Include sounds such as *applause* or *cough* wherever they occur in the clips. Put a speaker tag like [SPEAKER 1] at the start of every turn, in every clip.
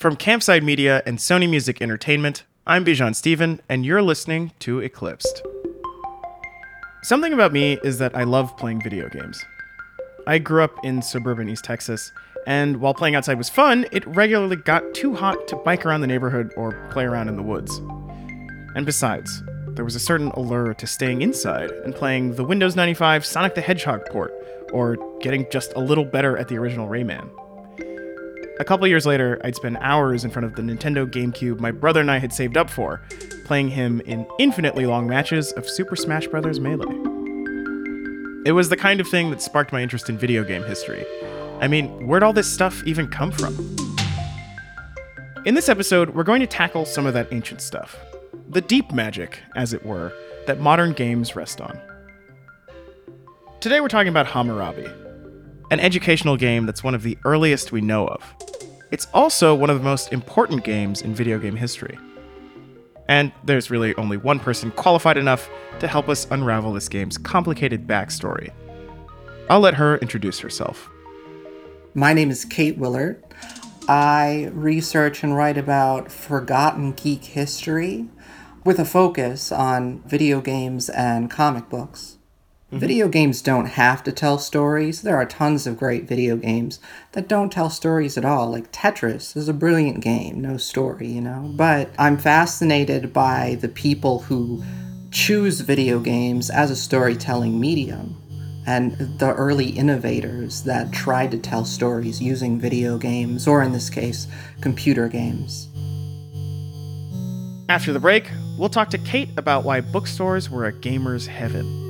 [SPEAKER 1] From Campside Media and Sony Music Entertainment, I'm Bijan Stephen, and you're listening to Eclipsed. Something about me is that I love playing video games. I grew up in suburban East Texas, and while playing outside was fun, it regularly got too hot to bike around the neighborhood or play around in the woods. And besides, there was a certain allure to staying inside and playing the Windows 95 Sonic the Hedgehog port, or getting just a little better at the original Rayman. A couple years later, I'd spend hours in front of the Nintendo GameCube my brother and I had saved up for, playing him in infinitely long matches of Super Smash Bros. Melee. It was the kind of thing that sparked my interest in video game history. I mean, where'd all this stuff even come from? In this episode, we're going to tackle some of that ancient stuff. The deep magic, as it were, that modern games rest on. Today we're talking about Hammurabi, an educational game that's one of the earliest we know of. It's also one of the most important games in video game history. And there's really only one person qualified enough to help us unravel this game's complicated backstory. I'll let her introduce herself.
[SPEAKER 2] My name is Kate Willaert. I research and write about forgotten geek history with a focus on video games and comic books. Mm-hmm. Video games don't have to tell stories. There are tons of great video games that don't tell stories at all. Like Tetris is a brilliant game, no story, you know. But I'm fascinated by the people who choose video games as a storytelling medium and the early innovators that tried to tell stories using video games, or in this case, computer games.
[SPEAKER 1] After the break, we'll talk to Kate about why bookstores were a gamer's heaven.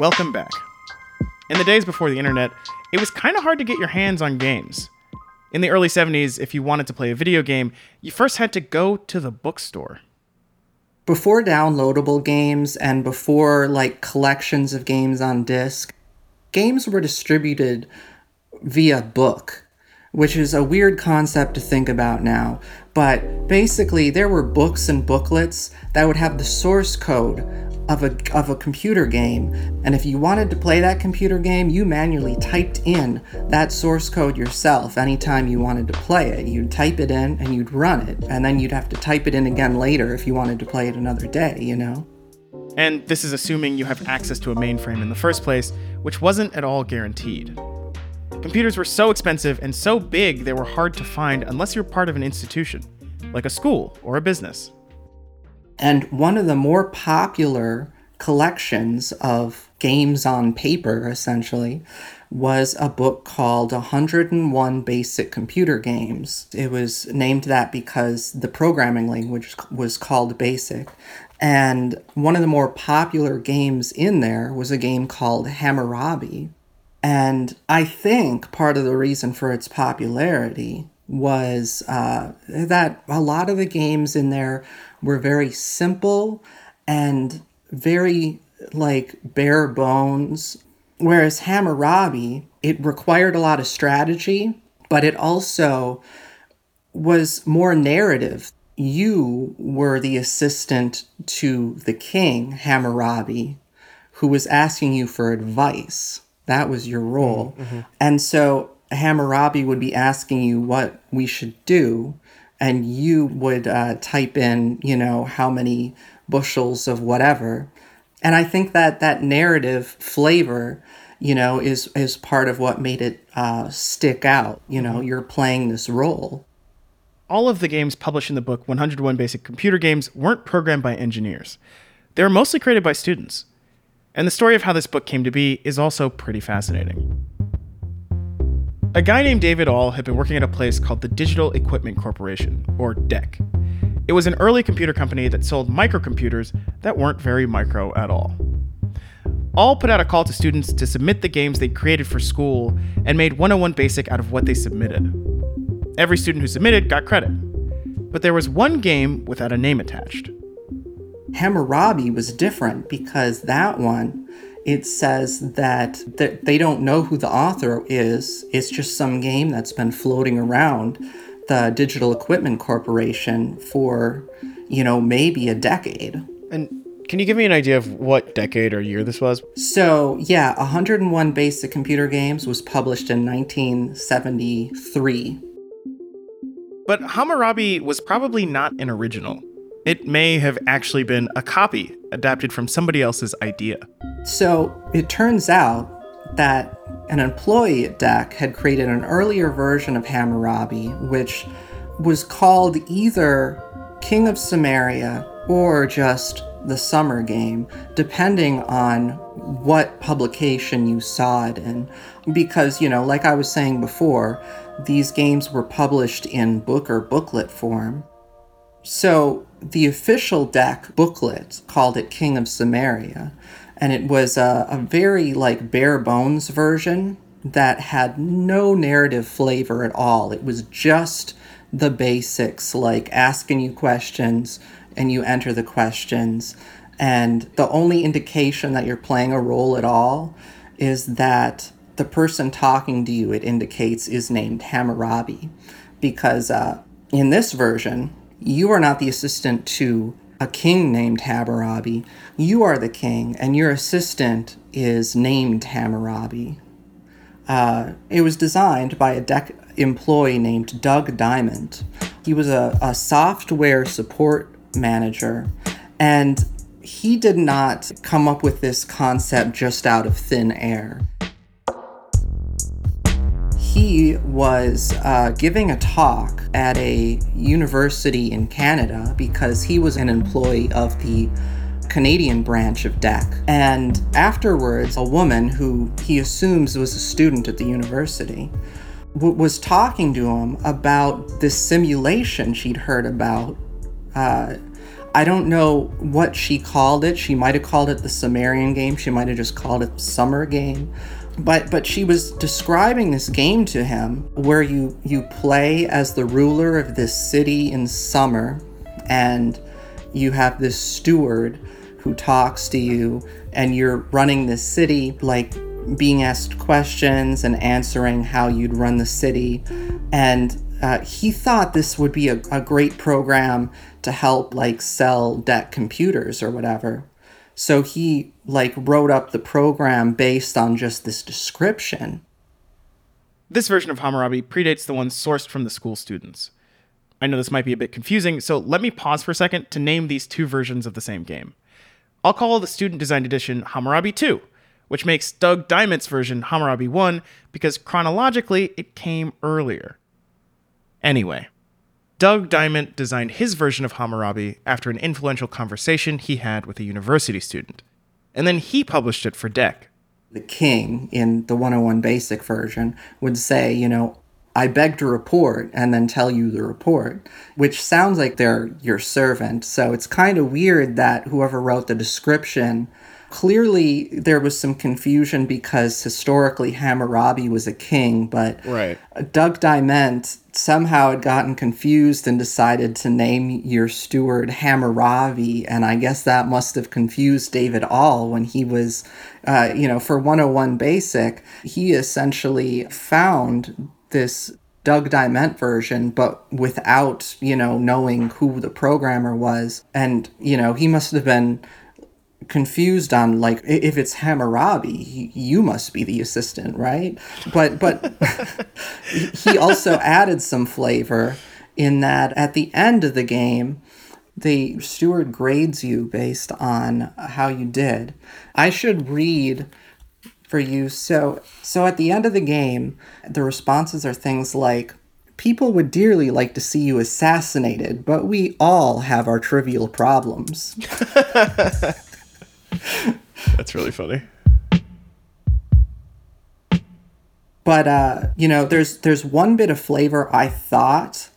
[SPEAKER 1] Welcome back. In the days before the internet, it was kind of hard to get your hands on games. In the early 70s, if you wanted to play a video game, you first had to go to the bookstore.
[SPEAKER 2] Before downloadable games and before like collections of games on disc, games were distributed via book, which is a weird concept to think about now. But basically, there were books and booklets that would have the source code of a, of a computer game. And if you wanted to play that computer game, you manually typed in that source code yourself anytime you wanted to play it. You'd type it in and you'd run it. And then you'd have to type it in again later if you wanted to play it another day, you know?
[SPEAKER 1] And this is assuming you have access to a mainframe in the first place, which wasn't at all guaranteed. Computers were so expensive and so big they were hard to find unless you're part of an institution, like a school or a business.
[SPEAKER 2] And one of the more popular collections of games on paper, essentially, was a book called 101 Basic Computer Games. It was named that because the programming language was called BASIC. And one of the more popular games in there was a game called Hammurabi. And I think part of the reason for its popularity was uh, that a lot of the games in there were very simple and very like bare bones. Whereas Hammurabi, it required a lot of strategy, but it also was more narrative. You were the assistant to the king, Hammurabi, who was asking you for advice. That was your role. Mm-hmm. And so Hammurabi would be asking you what we should do and you would uh, type in, you know, how many bushels of whatever. And I think that that narrative flavor, you know, is is part of what made it uh, stick out. You know, mm-hmm. you're playing this role.
[SPEAKER 1] All of the games published in the book 101 Basic Computer Games weren't programmed by engineers. They were mostly created by students. And the story of how this book came to be is also pretty fascinating. A guy named David Ahl had been working at a place called the Digital Equipment Corporation, or DEC. It was an early computer company that sold microcomputers that weren't very micro at all. Ahl put out a call to students to submit the games they'd created for school and made 101 Basic out of what they submitted. Every student who submitted got credit. But there was one game without a name attached.
[SPEAKER 2] Hammurabi was different because that one it says that they don't know who the author is. It's just some game that's been floating around the Digital Equipment Corporation for, you know, maybe a decade.
[SPEAKER 1] And can you give me an idea of what decade or year this was?
[SPEAKER 2] So, yeah, 101 Basic Computer Games was published in 1973.
[SPEAKER 1] But Hammurabi was probably not an original. It may have actually been a copy adapted from somebody else's idea.
[SPEAKER 2] So it turns out that an employee at DEC had created an earlier version of Hammurabi, which was called either King of Sumeria or just the Sumer Game, depending on what publication you saw it in. Because, you know, like I was saying before, these games were published in book or booklet form. So the official DEC booklet called it King of Sumeria, and it was a, a very like bare bones version that had no narrative flavor at all. It was just the basics, like asking you questions and you enter the questions. And the only indication that you're playing a role at all is that the person talking to you, it indicates, is named Hammurabi. Because uh, in this version, you are not the assistant to a king named Hammurabi. You are the king, and your assistant is named Hammurabi. Uh, it was designed by a DEC employee named Doug Dyment. He was a, a software support manager, and he did not come up with this concept just out of thin air he was uh, giving a talk at a university in Canada because he was an employee of the Canadian branch of DEC. And afterwards, a woman who he assumes was a student at the university w- was talking to him about this simulation she'd heard about. Uh, I don't know what she called it. She might have called it the Sumerian game. She might have just called it Sumer Game but but she was describing this game to him where you you play as the ruler of this city in Sumer and you have this steward who talks to you and you're running this city like being asked questions and answering how you'd run the city. And uh, he thought this would be a, a great program to help like sell DEC computers or whatever so he like wrote up the program based on just this description.
[SPEAKER 1] This version of Hammurabi predates the one sourced from the school students. I know this might be a bit confusing, so let me pause for a second to name these two versions of the same game. I'll call the student designed edition Hammurabi 2, which makes Doug Dyment's version Hammurabi 1 because chronologically it came earlier. Anyway, Doug Dyment designed his version of Hammurabi after an influential conversation he had with a university student, and then he published it for DEC.
[SPEAKER 2] The king in the 101 basic version would say, you know, I beg to report and then tell you the report, which sounds like they're your servant. So it's kind of weird that whoever wrote the description clearly there was some confusion because historically Hammurabi was a king, but
[SPEAKER 1] right.
[SPEAKER 2] Doug Dyment somehow had gotten confused and decided to name your steward Hammurabi, and I guess that must have confused David Ahl when he was, uh, you know, for 101 Basic, he essentially found this Doug Dyment version, but without, you know, knowing who the programmer was. And, you know, he must have been confused on like if it's Hammurabi, you must be the assistant, right? But but *laughs* he also added some flavor in that at the end of the game, the steward grades you based on how you did. I should read for you. So so at the end of the game, the responses are things like People would dearly like to see you assassinated, but we all have our trivial problems. *laughs*
[SPEAKER 1] That's really funny.
[SPEAKER 2] But uh, you know, there's there's one bit of flavor I thought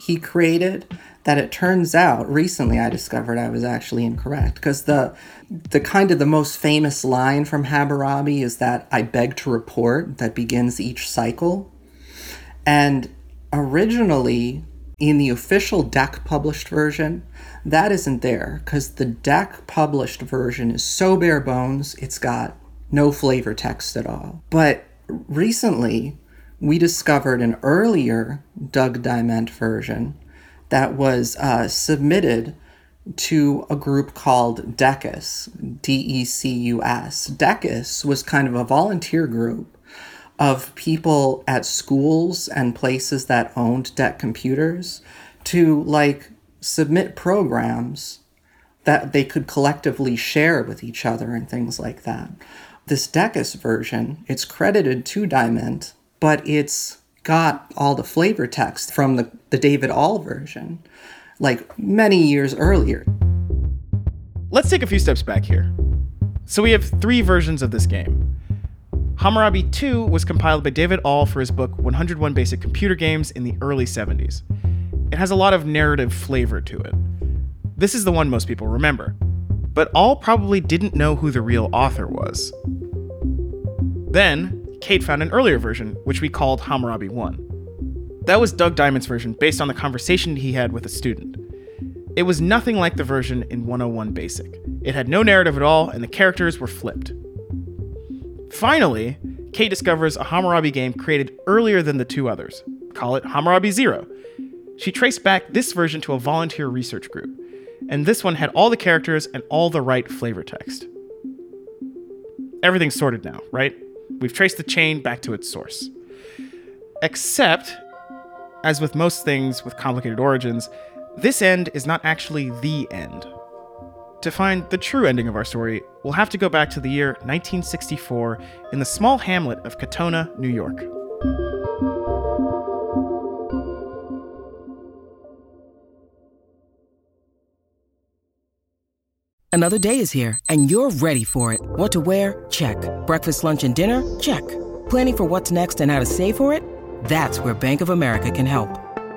[SPEAKER 2] he created that it turns out recently I discovered I was actually incorrect because the the kind of the most famous line from Hammurabi is that I beg to report that begins each cycle. And originally in the official DEC published version, that isn't there because the DEC published version is so bare bones, it's got no flavor text at all. But recently, we discovered an earlier Doug Dyment version that was uh, submitted to a group called Decus, D E C U S. Decus was kind of a volunteer group of people at schools and places that owned DEC computers to like submit programs that they could collectively share with each other and things like that. This Decus version, it's credited to Dyment, but it's got all the flavor text from the, the David Ahl version, like many years earlier.
[SPEAKER 1] Let's take a few steps back here. So we have three versions of this game. Hammurabi 2 was compiled by David Ahl for his book 101 Basic Computer Games in the early 70s. It has a lot of narrative flavor to it. This is the one most people remember. But Ahl probably didn't know who the real author was. Then, Kate found an earlier version, which we called Hammurabi 1. That was Doug Dyment's version based on the conversation he had with a student. It was nothing like the version in 101 Basic. It had no narrative at all, and the characters were flipped. Finally, Kate discovers a Hammurabi game created earlier than the two others. Call it Hammurabi Zero. She traced back this version to a volunteer research group, and this one had all the characters and all the right flavor text. Everything's sorted now, right? We've traced the chain back to its source. Except, as with most things with complicated origins, this end is not actually the end. To find the true ending of our story, we'll have to go back to the year 1964 in the small hamlet of Katonah, New York.
[SPEAKER 3] Another day is here, and you're ready for it. What to wear? Check. Breakfast, lunch, and dinner? Check. Planning for what's next and how to save for it? That's where Bank of America can help.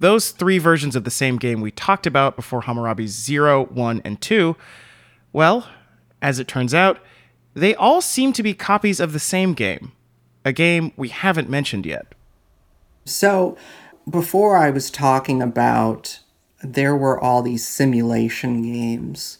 [SPEAKER 1] Those three versions of the same game we talked about before Hammurabi's 0, 1, and 2, well, as it turns out, they all seem to be copies of the same game, a game we haven't mentioned yet.
[SPEAKER 2] So, before I was talking about there were all these simulation games,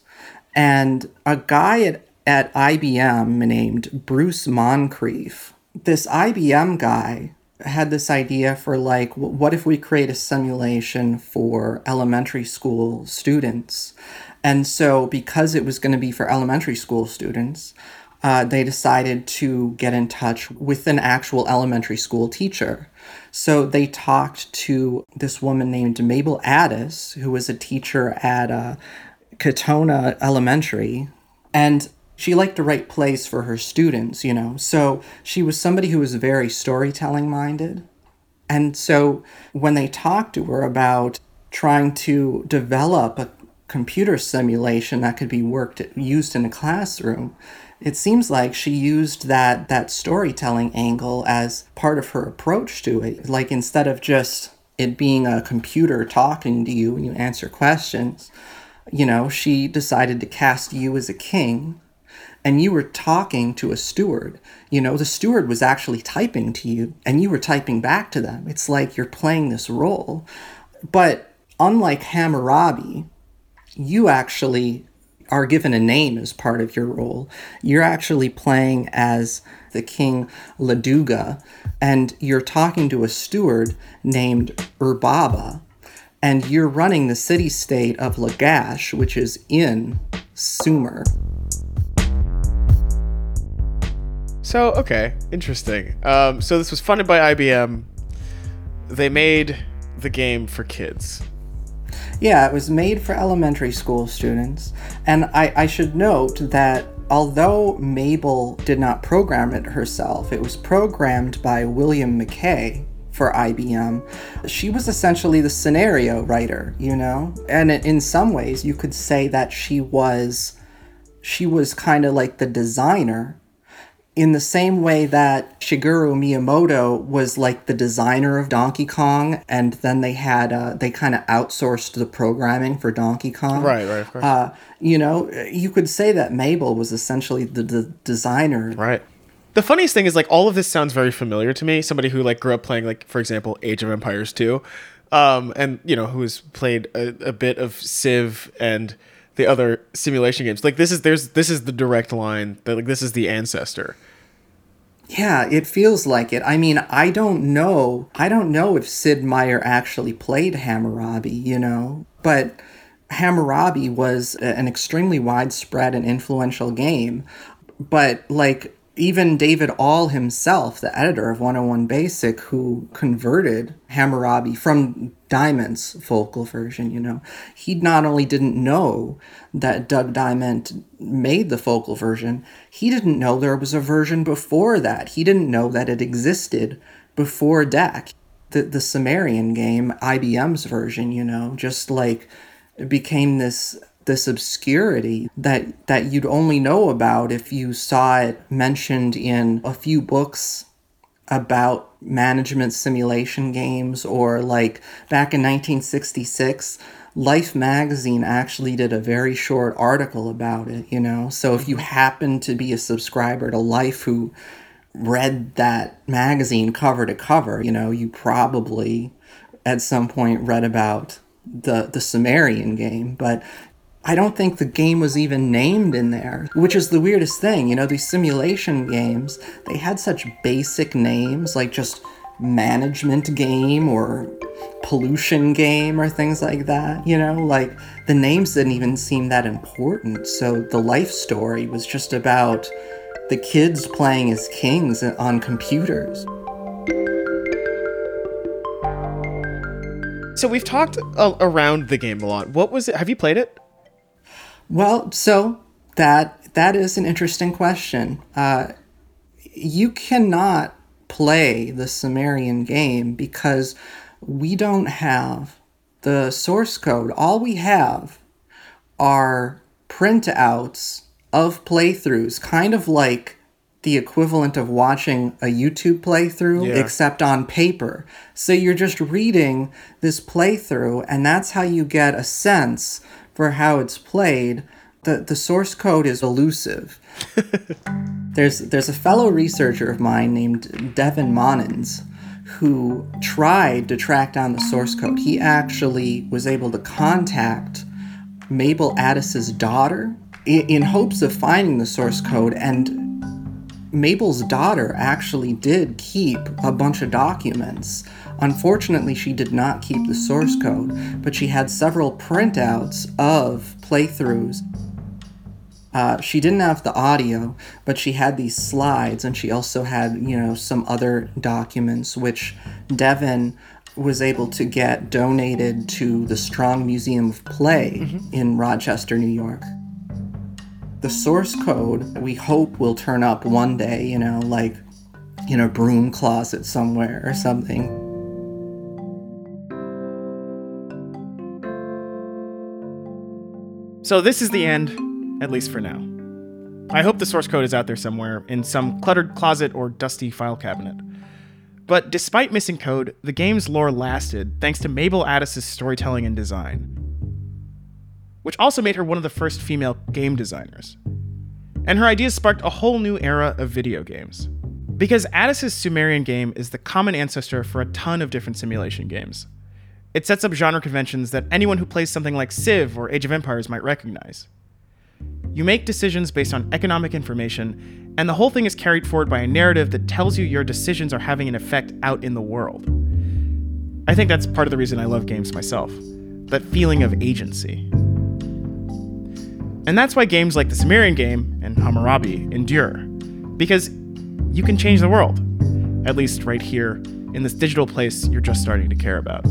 [SPEAKER 2] and a guy at, at IBM named Bruce Moncreiff, this IBM guy had this idea for like, what if we create a simulation for elementary school students? And so, because it was going to be for elementary school students, uh, they decided to get in touch with an actual elementary school teacher. So they talked to this woman named Mabel Addis, who was a teacher at uh, Katonah Elementary. And she liked to write plays for her students, you know. So she was somebody who was very storytelling minded. And so when they talked to her about trying to develop a computer simulation that could be worked used in a classroom, it seems like she used that that storytelling angle as part of her approach to it. Like instead of just it being a computer talking to you and you answer questions, you know, she decided to cast you as a king and you were talking to a steward. You know, the steward was actually typing to you and you were typing back to them. It's like you're playing this role. But unlike Hammurabi, you actually are given a name as part of your role. You're actually playing as the king Luduga, and you're talking to a steward named Urbaba, and you're running the city state of Lagash, which is in Sumer.
[SPEAKER 1] So, okay, interesting. Um, so this was funded by IBM. They made the game for kids.
[SPEAKER 2] Yeah, it was made for elementary school students. And I, I should note that although Mabel did not program it herself, it was programmed by William McKay for IBM. She was essentially the scenario writer, you know? And in some ways, you could say that she was she was kind of like the designer in the same way that Shigeru Miyamoto was like the designer of Donkey Kong, and then they had uh, they kind of outsourced the programming for Donkey Kong.
[SPEAKER 1] Right, right, of course.
[SPEAKER 2] Uh, you know, you could say that Mabel was essentially the, the designer.
[SPEAKER 1] Right. The funniest thing is like all of this sounds very familiar to me. Somebody who like grew up playing like for example Age of Empires 2, um, and you know who has played a, a bit of Civ and the other simulation games. Like this is there's this is the direct line that like this is the ancestor.
[SPEAKER 2] Yeah, it feels like it. I mean, I don't know. I don't know if Sid Meier actually played Hammurabi, you know, but Hammurabi was an extremely widespread and influential game. But like even David Ahl himself, the editor of 101 Basic, who converted Hammurabi from Dyment's FOCAL version, you know, he not only didn't know that Doug Dyment made the FOCAL version, he didn't know there was a version before that. He didn't know that it existed before DEC. The, the Sumerian game, IBM's version, you know, just like became this this obscurity that that you'd only know about if you saw it mentioned in a few books about management simulation games or like back in 1966 Life magazine actually did a very short article about it, you know. So if you mm-hmm. happen to be a subscriber to Life who read that magazine cover to cover, you know, you probably at some point read about the the Sumerian game, but I don't think the game was even named in there, which is the weirdest thing. You know, these simulation games, they had such basic names like just management game or pollution game or things like that. You know, like the names didn't even seem that important. So the life story was just about the kids playing as kings on computers.
[SPEAKER 1] So we've talked uh, around the game a lot. What was it? Have you played it?
[SPEAKER 2] Well, so that that is an interesting question. Uh, you cannot play the Sumerian game because we don't have the source code. All we have are printouts of playthroughs, kind of like the equivalent of watching a YouTube playthrough, yeah. except on paper. So you're just reading this playthrough, and that's how you get a sense for how it's played, the, the source code is elusive. *laughs* there's there's a fellow researcher of mine named Devin Monnens who tried to track down the source code. He actually was able to contact Mabel Addis's daughter in, in hopes of finding the source code and Mabel's daughter actually did keep a bunch of documents Unfortunately, she did not keep the source code, but she had several printouts of playthroughs. Uh, she didn't have the audio, but she had these slides, and she also had, you know, some other documents which Devin was able to get donated to the Strong Museum of Play mm-hmm. in Rochester, New York. The source code we hope will turn up one day, you know, like in a broom closet somewhere or something.
[SPEAKER 1] So this is the end, at least for now. I hope the source code is out there somewhere, in some cluttered closet or dusty file cabinet. But despite missing code, the game's lore lasted thanks to Mabel Addis's storytelling and design, which also made her one of the first female game designers. and her ideas sparked a whole new era of video games. Because Addis's Sumerian game is the common ancestor for a ton of different simulation games. It sets up genre conventions that anyone who plays something like Civ or Age of Empires might recognize. You make decisions based on economic information, and the whole thing is carried forward by a narrative that tells you your decisions are having an effect out in the world. I think that's part of the reason I love games myself that feeling of agency. And that's why games like the Sumerian game and Hammurabi endure, because you can change the world, at least right here in this digital place you're just starting to care about.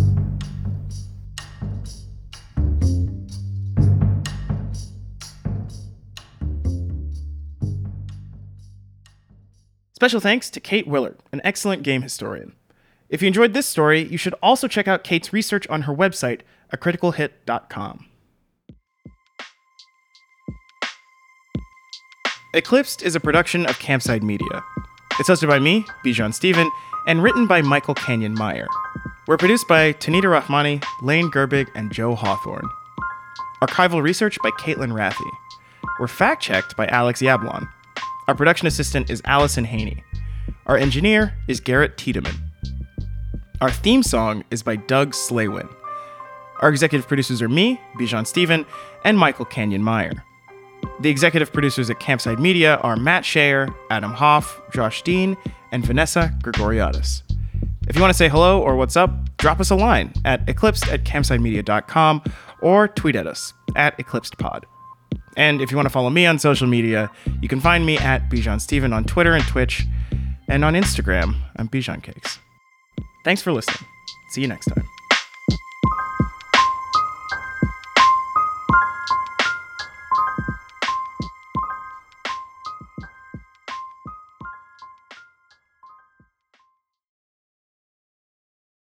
[SPEAKER 1] Special thanks to Kate Willaert, an excellent game historian. If you enjoyed this story, you should also check out Kate's research on her website, acriticalhit.com. Eclipsed is a production of Campside Media. It's hosted by me, Bijan Stephen, and written by Michael Canyon Meyer. We're produced by Tanita Rahmani, Lane Gerbig, and Joe Hawthorne. Archival research by Caitlin Rathy. We're fact checked by Alex Yablon. Our production assistant is Allison Haney. Our engineer is Garrett Tiedemann. Our theme song is by Doug Slaywin. Our executive producers are me, Bijan Stephen, and Michael Canyon Meyer. The executive producers at Campside Media are Matt Shaer, Adam Hoff, Josh Dean, and Vanessa Grigoriadis. If you want to say hello or what's up, drop us a line at eclipsed at campsidemedia.com or tweet at us at eclipsedpod. And if you want to follow me on social media, you can find me at Bijan Stephen on Twitter and Twitch, and on Instagram, I'm Bijan Cakes. Thanks for listening. See you next time.